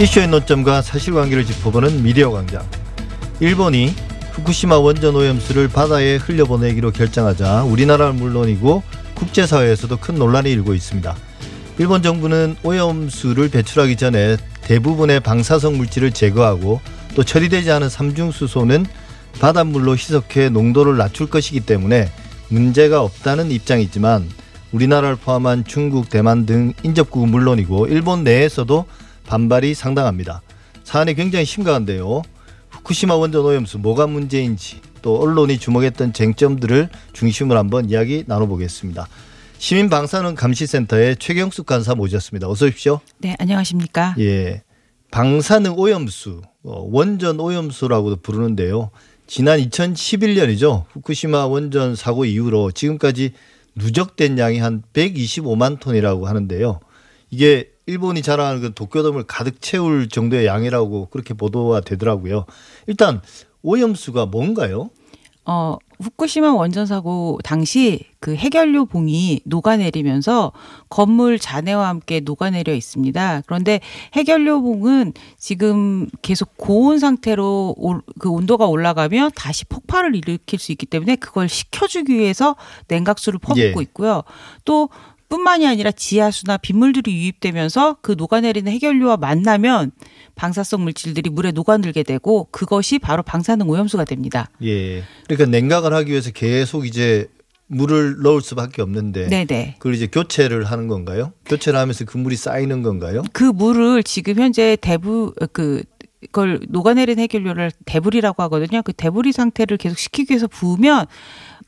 이슈의 논점과 사실관계를 짚어보는 미디어 광장. 일본이 후쿠시마 원전 오염수를 바다에 흘려보내기로 결정하자 우리나라는 물론이고 국제사회에서도 큰 논란이 일고 있습니다. 일본 정부는 오염수를 배출하기 전에 대부분의 방사성 물질을 제거하고 또 처리되지 않은 삼중수소는 바닷물로 희석해 농도를 낮출 것이기 때문에 문제가 없다는 입장이지만 우리나라를 포함한 중국, 대만 등 인접국은 물론이고 일본 내에서도 반발이 상당합니다. 사안이 굉장히 심각한데요. 후쿠시마 원전 오염수 뭐가 문제인지 또 언론이 주목했던 쟁점들을 중심으로 한번 이야기 나눠보겠습니다. 시민 방사능 감시센터의 최경숙 간사 모셨습니다. 어서 오십시오. 네, 안녕하십니까? 예. 방사능 오염수, 어, 원전 오염수라고도 부르는데요. 지난 2011년이죠. 후쿠시마 원전 사고 이후로 지금까지 누적된 양이 한 125만 톤이라고 하는데요. 이게 일본이 자랑하는 그 도쿄돔을 가득 채울 정도의 양이라고 그렇게 보도가 되더라고요. 일단 오염수가 뭔가요? 어, 후쿠시마 원전 사고 당시 그 해결료 봉이 녹아내리면서 건물 잔해와 함께 녹아내려 있습니다. 그런데 해결료 봉은 지금 계속 고온 상태로 그 온도가 올라가면 다시 폭발을 일으킬 수 있기 때문에 그걸 식혀주기 위해서 냉각수를 퍼붓고 예. 있고요. 또 뿐만이 아니라 지하수나 빗물들이 유입되면서 그 녹아내리는 해결료와 만나면 방사성 물질들이 물에 녹아들게 되고 그것이 바로 방사능 오염수가 됩니다. 예. 그러니까 냉각을 하기 위해서 계속 이제 물을 넣을 수밖에 없는데 네네. 그걸 이제 교체를 하는 건가요? 교체를 하면서 그 물이 쌓이는 건가요? 그 물을 지금 현재 대부 그 그걸 녹아내린 해결료를 대불이라고 하거든요. 그 대불이 상태를 계속 시키기 위해서 부으면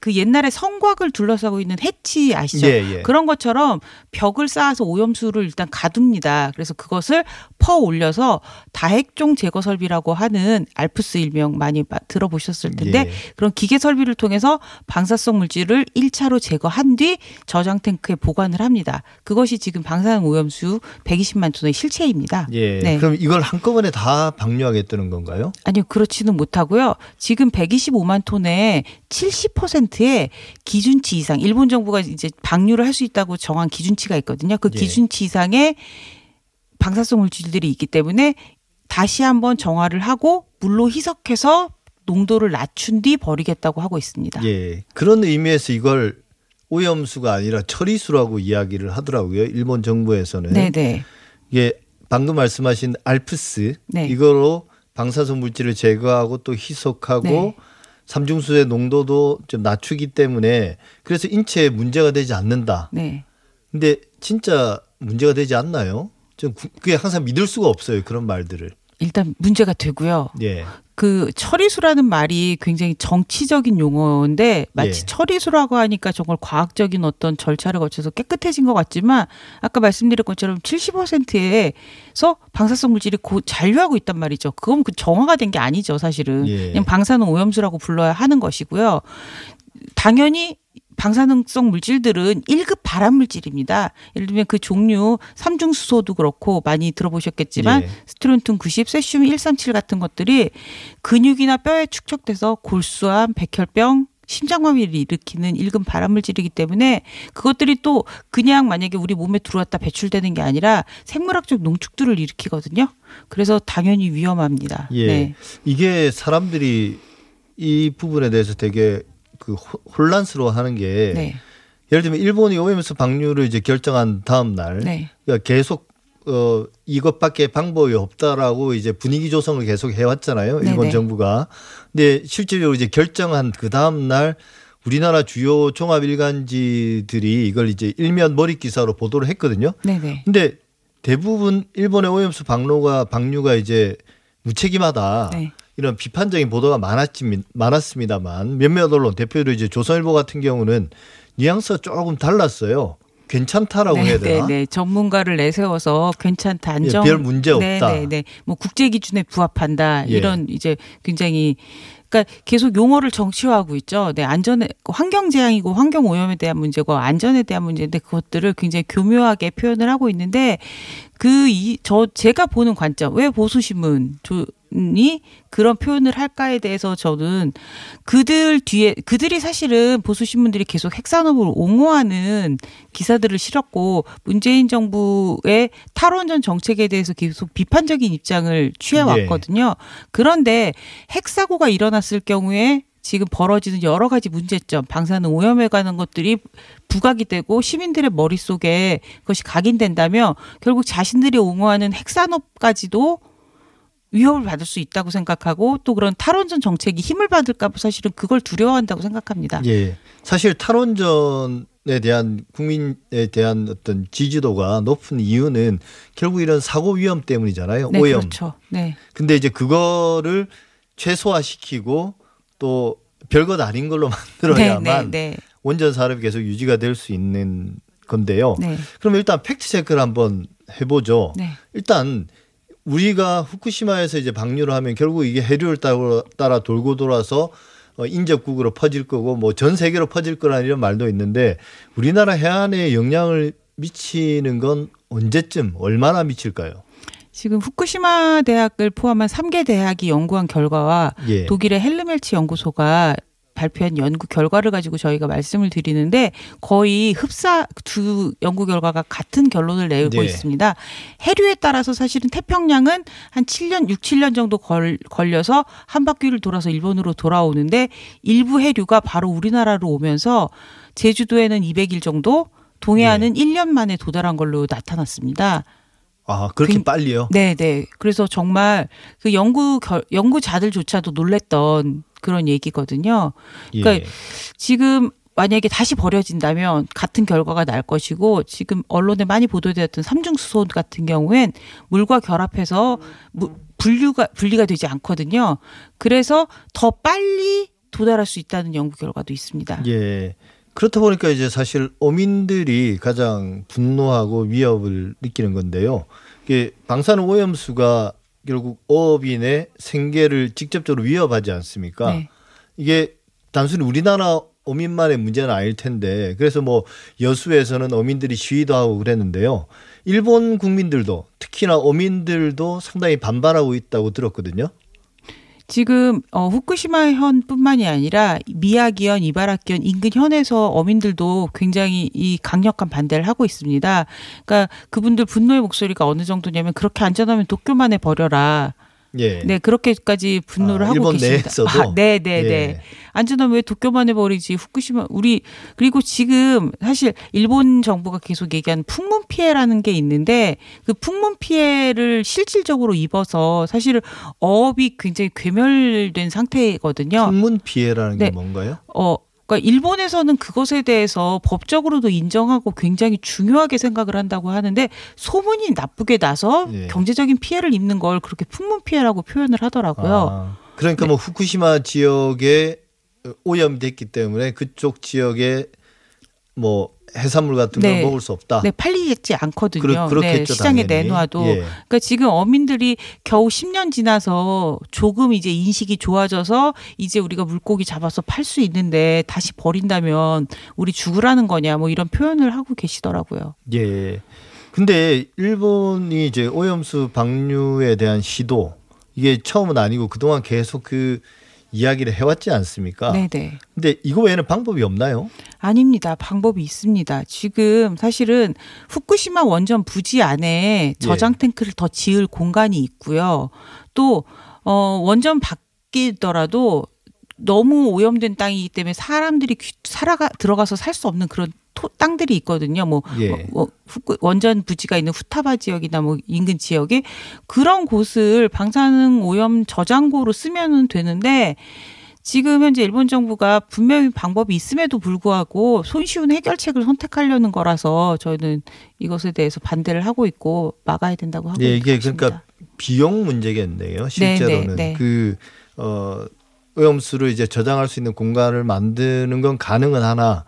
그 옛날에 성곽을 둘러싸고 있는 해치 아시죠? 예, 예. 그런 것처럼 벽을 쌓아서 오염수를 일단 가둡니다. 그래서 그것을 퍼 올려서 다핵종 제거 설비라고 하는 알프스 일명 많이 들어보셨을 텐데 예. 그런 기계 설비를 통해서 방사성 물질을 1차로 제거한 뒤 저장 탱크에 보관을 합니다. 그것이 지금 방사능 오염수 120만 톤의 실체입니다. 예. 네. 그럼 이걸 한꺼번에 다 방류하겠다는 건가요? 아니요, 그렇지는 못하고요. 지금 125만 톤의 70%의 기준치 이상 일본 정부가 이제 방류를 할 수 있다고 정한 기준치가 있거든요. 그 예. 기준치 이상의 방사성 물질들이 있기 때문에 다시 한번 정화를 하고 물로 희석해서 농도를 낮춘 뒤 버리겠다고 하고 있습니다. 예. 그런 의미에서 이걸 오염수가 아니라 처리수라고 이야기를 하더라고요. 일본 정부에서는. 네네. 이게 방금 말씀하신 알프스 네. 이거로 방사성 물질을 제거하고 또 희석하고 네. 삼중수의 농도도 좀 낮추기 때문에 그래서 인체에 문제가 되지 않는다. 네. 근데 진짜 문제가 되지 않나요? 좀 그게 항상 믿을 수가 없어요. 그런 말들을. 일단 문제가 되고요. 예. 그 처리수라는 말이 굉장히 정치적인 용어인데 마치 예. 처리수라고 하니까 정말 과학적인 어떤 절차를 거쳐서 깨끗해진 것 같지만 아까 말씀드린 것처럼 70%에서 방사성 물질이 고 잔류하고 있단 말이죠. 그건 그 정화가 된 게 아니죠, 사실은. 예. 그냥 방사능 오염수라고 불러야 하는 것이고요. 당연히 방사능성 물질들은 1급 발암 물질입니다. 예를 들면 그 종류 삼중 수소도 그렇고 많이 들어보셨겠지만 예. 스트론튬 90, 세슘 137 같은 것들이 근육이나 뼈에 축적돼서 골수암, 백혈병, 심장마비를 일으키는 1급 발암물질이기 때문에 그것들이 또 그냥 만약에 우리 몸에 들어왔다 배출되는 게 아니라 생물학적 농축들을 일으키거든요. 그래서 당연히 위험합니다. 예. 네. 이게 사람들이 이 부분에 대해서 되게 그 혼란스러워하는 게 네. 예를 들면 일본이 오염수 방류를 이제 결정한 다음 날 네. 그러니까 계속 어 이것밖에 방법이 없다라고 이제 분위기 조성을 계속 해왔잖아요 일본 네네. 정부가 근데 실질적으로 이제 결정한 그 다음 날 우리나라 주요 종합 일간지들이 이걸 이제 일면 머리 기사로 보도를 했거든요. 네네. 근데 대부분 일본의 오염수 방류가 방류가 이제 무책임하다. 네. 이런 비판적인 보도가 많았지, 많았습니다만 몇몇 언론 대표로 이제 조선일보 같은 경우는 뉘앙스가 조금 달랐어요. 괜찮다라고 네, 해야 되나? 네, 네. 전문가를 내세워서 괜찮다, 안정. 예, 별 문제 네, 없다. 네, 네, 뭐 국제 기준에 부합한다. 예. 이런 이제 굉장히 그러니까 계속 용어를 정치화하고 있죠. 네, 안전에 환경 재앙이고 환경 오염에 대한 문제고 안전에 대한 문제인데 그것들을 굉장히 교묘하게 표현을 하고 있는데 그 이 저 제가 보는 관점 왜 보수 신문 이 그런 표현을 할까에 대해서 저는 그들 뒤에 그들이 사실은 보수 신문들이 계속 핵산업을 옹호하는 기사들을 실었고 문재인 정부의 탈원전 정책에 대해서 계속 비판적인 입장을 취해 왔거든요. 네. 그런데 핵사고가 일어났을 경우에 지금 벌어지는 여러 가지 문제점, 방사능 오염에 관한 것들이 부각이 되고 시민들의 머릿속에 그것이 각인된다면 결국 자신들이 옹호하는 핵산업까지도 위협을 받을 수 있다고 생각하고 또 그런 탈원전 정책이 힘을 받을까 봐 사실은 그걸 두려워한다고 생각합니다. 예. 사실 탈원전 에 대한 국민에 대한 어떤 지지도가 높은 이유는 결국 이런 사고 위험 때문이잖아요. 네, 오염. 그렇죠. 네. 근데 이제 그거를 최소화시키고 또 별것 아닌 걸로 만들어야만 네, 네, 네. 원전 산업이 계속 유지가 될 수 있는 건데요. 네. 그럼 일단 팩트 체크를 한번 해보죠. 네. 일단 우리가 후쿠시마에서 이제 방류를 하면 결국 이게 해류를 따라, 돌고 돌아서 어, 인접국으로 퍼질 거고 뭐 전 세계로 퍼질 거라는 이런 말도 있는데 우리나라 해안에 영향을 미치는 건 언제쯤 얼마나 미칠까요? 지금 후쿠시마 대학을 포함한 3개 대학이 연구한 결과와 예. 독일의 헬르멜치 연구소가 발표한 연구 결과를 가지고 저희가 말씀을 드리는데 거의 흡사 두 연구 결과가 같은 결론을 내고 네. 있습니다. 해류에 따라서 사실은 태평양은 한 7년, 6, 7년 정도 걸, 걸려서 한 바퀴를 돌아서 일본으로 돌아오는데 일부 해류가 바로 우리나라로 오면서 제주도에는 200일 정도, 동해안은 네. 1년 만에 도달한 걸로 나타났습니다. 아 그렇게 그, 빨리요? 네, 네. 그래서 정말 그 연구 결, 연구자들조차도 놀랬던 그런 얘기거든요. 그러니까 예. 지금 만약에 다시 버려진다면 같은 결과가 날 것이고 지금 언론에 많이 보도되었던 삼중수소 같은 경우엔 물과 결합해서 분류가 분리가 되지 않거든요. 그래서 더 빨리 도달할 수 있다는 연구 결과도 있습니다. 예. 그렇다 보니까 이제 사실 어민들이 가장 분노하고 위협을 느끼는 건데요. 이게 방사능 오염수가 결국 어업인의 생계를 직접적으로 위협하지 않습니까? 네. 이게 단순히 우리나라 어민만의 문제는 아닐 텐데 그래서 뭐 여수에서는 어민들이 시위도 하고 그랬는데요. 일본 국민들도 특히나 어민들도 상당히 반발하고 있다고 들었거든요. 지금 어 후쿠시마 현뿐만이 아니라 미야기현, 이바라키현 인근 현에서 어민들도 굉장히 이 강력한 반대를 하고 있습니다. 그러니까 그분들 분노의 목소리가 어느 정도냐면 그렇게 안전하면 도쿄만에 버려라. 예. 네, 그렇게까지 분노를 아, 하고 계십니다. 아, 네, 네, 네, 예. 네. 안전하면 왜 도쿄만 해버리지? 후쿠시마 우리 그리고 지금 사실 일본 정부가 계속 얘기하는 풍문 피해라는 게 있는데 그 풍문 피해를 실질적으로 입어서 사실 어업이 굉장히 괴멸된 상태거든요. 풍문 피해라는 네. 게 뭔가요? 어. 그러니까 일본에서는 그것에 대해서 법적으로도 인정하고 굉장히 중요하게 생각을 한다고 하는데 소문이 나쁘게 나서 예. 경제적인 피해를 입는 걸 그렇게 풍문 피해라고 표현을 하더라고요. 아, 그러니까 네. 뭐 후쿠시마 지역에 오염됐기 때문에 그쪽 지역에 뭐 해산물 같은 네. 걸 먹을 수 없다. 네, 팔리지 않거든요. 그렇, 네, 시장에 당연히. 내놔도. 예. 그러니까 지금 어민들이 겨우 10년 지나서 조금 이제 인식이 좋아져서 이제 우리가 물고기 잡아서 팔 수 있는데 다시 버린다면 우리 죽으라는 거냐 뭐 이런 표현을 하고 계시더라고요. 예. 근데 일본이 이제 오염수 방류에 대한 시도 이게 처음은 아니고 그동안 계속 그 이야기를 해왔지 않습니까? 네네. 근데 이거 외에는 방법이 없나요? 아닙니다. 방법이 있습니다. 지금 사실은 후쿠시마 원전 부지 안에 저장 예. 탱크를 더 지을 공간이 있고요. 또, 어, 원전 바뀌더라도 너무 오염된 땅이기 때문에 사람들이 살아가 들어가서 살 수 없는 그런 토, 땅들이 있거든요. 뭐, 예. 뭐, 뭐 후, 원전 부지가 있는 후타바 지역이나 뭐 인근 지역에 그런 곳을 방사능 오염 저장고로 쓰면은 되는데 지금 현재 일본 정부가 분명히 방법이 있음에도 불구하고 손쉬운 해결책을 선택하려는 거라서 저희는 이것에 대해서 반대를 하고 있고 막아야 된다고 하고 네, 이게 그러니까 있습니다. 그러니까 비용 문제겠네요. 실제로는 네, 네, 네. 그 어, 오염수를 이제 저장할 수 있는 공간을 만드는 건 가능은 하나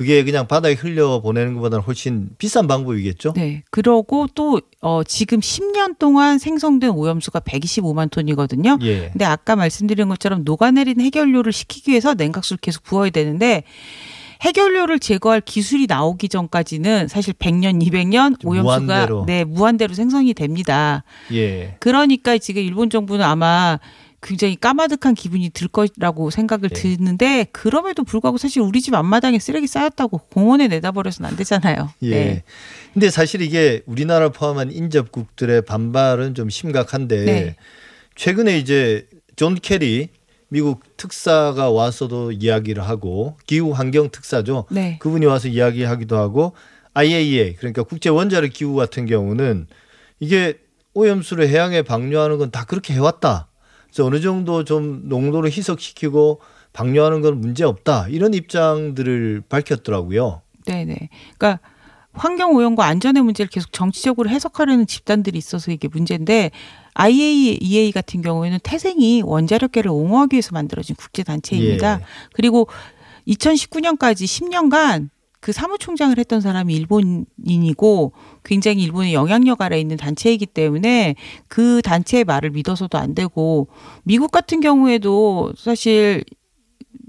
그게 그냥 바다에 흘려 보내는 것보다는 훨씬 비싼 방법이겠죠. 네. 그러고 또 어, 지금 10년 동안 생성된 오염수가 125만 톤이거든요. 예. 근데 아까 말씀드린 것처럼 녹아내린 해결료를 시키기 위해서 냉각수를 계속 부어야 되는데 해결료를 제거할 기술이 나오기 전까지는 사실 100년, 200년 오염수가 무한대로. 네 무한대로 생성이 됩니다. 예. 그러니까 지금 일본 정부는 아마 굉장히 까마득한 기분이 들 거라고 생각을 네. 드는데 그럼에도 불구하고 사실 우리 집 앞마당에 쓰레기 쌓였다고 공원에 내다 버려서는 안 되잖아요. 예. 네. 근데 사실 이게 우리나라 포함한 인접국들의 반발은 좀 심각한데 네. 최근에 이제 존 케리 미국 특사가 와서도 이야기를 하고 기후 환경 특사죠. 네. 그분이 와서 이야기하기도 하고 IAEA 그러니까 국제 원자력 기구 같은 경우는 이게 오염수를 해양에 방류하는 건 다 그렇게 해왔다. 그래서 어느 정도 좀 농도를 희석시키고 방류하는 건 문제 없다. 이런 입장들을 밝혔더라고요. 네네. 그러니까 환경 오염과 안전의 문제를 계속 정치적으로 해석하려는 집단들이 있어서 이게 문제인데 IAEA 같은 경우에는 태생이 원자력계를 옹호하기 위해서 만들어진 국제 단체입니다. 예. 그리고 2019년까지 10년간 그 사무총장을 했던 사람이 일본인이고 굉장히 일본의 영향력 아래 있는 단체이기 때문에 그 단체의 말을 믿어서도 안 되고 미국 같은 경우에도 사실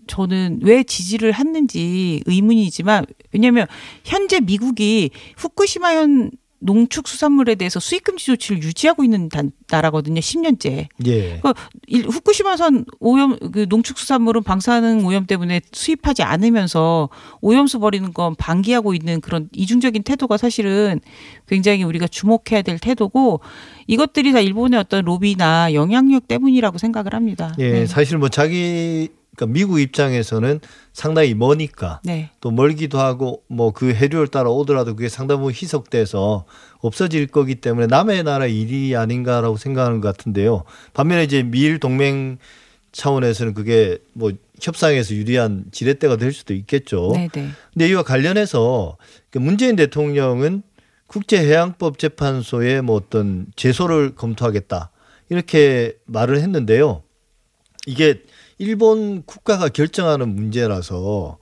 저는 왜 지지를 했는지 의문이지만 왜냐하면 현재 미국이 후쿠시마현 농축수산물에 대해서 수입금지 조치를 유지하고 있는 단, 나라거든요. 10년째. 예. 그러니까 후쿠시마산 오염 그 농축수산물은 방사능 오염 때문에 수입하지 않으면서 오염수 버리는 건 방기하고 있는 그런 이중적인 태도가 사실은 굉장히 우리가 주목해야 될 태도고 이것들이 다 일본의 어떤 로비나 영향력 때문이라고 생각을 합니다. 예, 네. 사실 뭐 자기 그러니까 미국 입장에서는 상당히 머니까 네. 또 멀기도 하고 뭐 그 해류를 따라 오더라도 그게 상당 부분 희석돼서 없어질 거기 때문에 남의 나라 일이 아닌가라고 생각하는 것 같은데요. 반면에 이제 미일 동맹 차원에서는 그게 뭐 협상에서 유리한 지렛대가 될 수도 있겠죠. 네네. 네. 근데 이와 관련해서 그 문재인 대통령은 국제해양법 재판소에 뭐 어떤 제소를 검토하겠다 이렇게 말을 했는데요. 이게 일본 국가가 결정하는 문제라서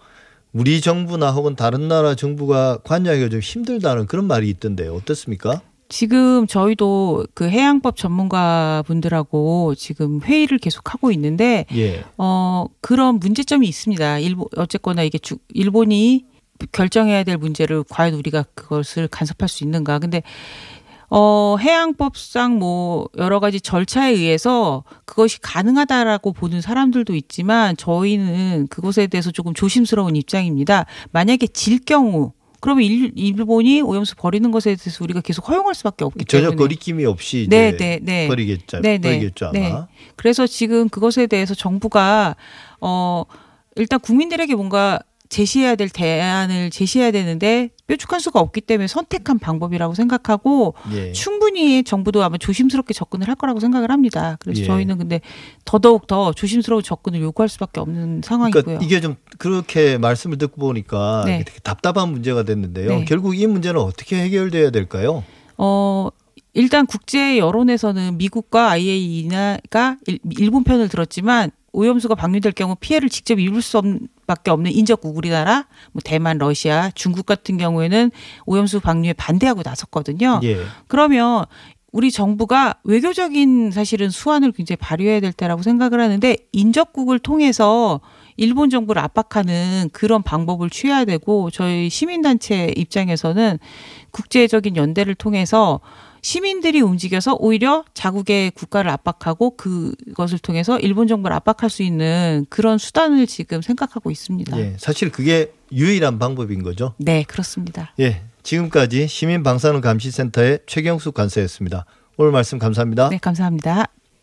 우리 정부나 혹은 다른 나라 정부가 관여하기가 좀 힘들다는 그런 말이 있던데요. 어떻습니까? 지금 저희도 그 해양법 전문가 분들하고 지금 회의를 계속 하고 있는데 예. 어 그런 문제점이 있습니다. 일본 어쨌거나 이게 주, 일본이 결정해야 될 문제를 과연 우리가 그것을 간섭할 수 있는가? 근데 어, 해양법상 뭐 여러 가지 절차에 의해서 그것이 가능하다라고 보는 사람들도 있지만 저희는 그것에 대해서 조금 조심스러운 입장입니다. 만약에 질 경우 그러면 일, 일본이 오염수 버리는 것에 대해서 우리가 계속 허용할 수밖에 없기 전혀 때문에 전혀 거리낌이 없이 네, 네, 네. 버리겠죠. 네, 네, 버리겠죠 아마. 네. 그래서 지금 그것에 대해서 정부가 어 일단 국민들에게 뭔가 제시해야 될 대안을 제시해야 되는데 뾰족한 수가 없기 때문에 선택한 방법이라고 생각하고 예. 충분히 정부도 아마 조심스럽게 접근을 할 거라고 생각을 합니다. 그래서 예. 저희는 근데 더더욱 더 조심스러운 접근을 요구할 수밖에 없는 상황이고요. 그러니까 이게 좀 그렇게 말씀을 듣고 보니까 네. 답답한 문제가 됐는데요. 네. 결국 이 문제는 어떻게 해결돼야 될까요? 어 일단 국제 여론에서는 미국과 IAEA가 일본 편을 들었지만 오염수가 방류될 경우 피해를 직접 입을 수 밖에 없는 인접국 우리나라, 뭐 대만, 러시아, 중국 같은 경우에는 오염수 방류에 반대하고 나섰거든요. 예. 그러면 우리 정부가 외교적인 사실은 수완을 굉장히 발휘해야 될 때라고 생각을 하는데 인접국을 통해서 일본 정부를 압박하는 그런 방법을 취해야 되고 저희 시민단체 입장에서는 국제적인 연대를 통해서 시민들이 움직여서 오히려 자국의 국가를 압박하고 그것을 통해서 일본 정부를 압박할 수 있는 그런 수단을 지금 생각하고 있습니다. 예, 사실 그게 유일한 방법인 거죠. 네, 그렇습니다. 예, 지금까지 시민방사능 감시센터의 최경숙 간사였습니다. 오늘 말씀 감사합니다. 네, 감사합니다.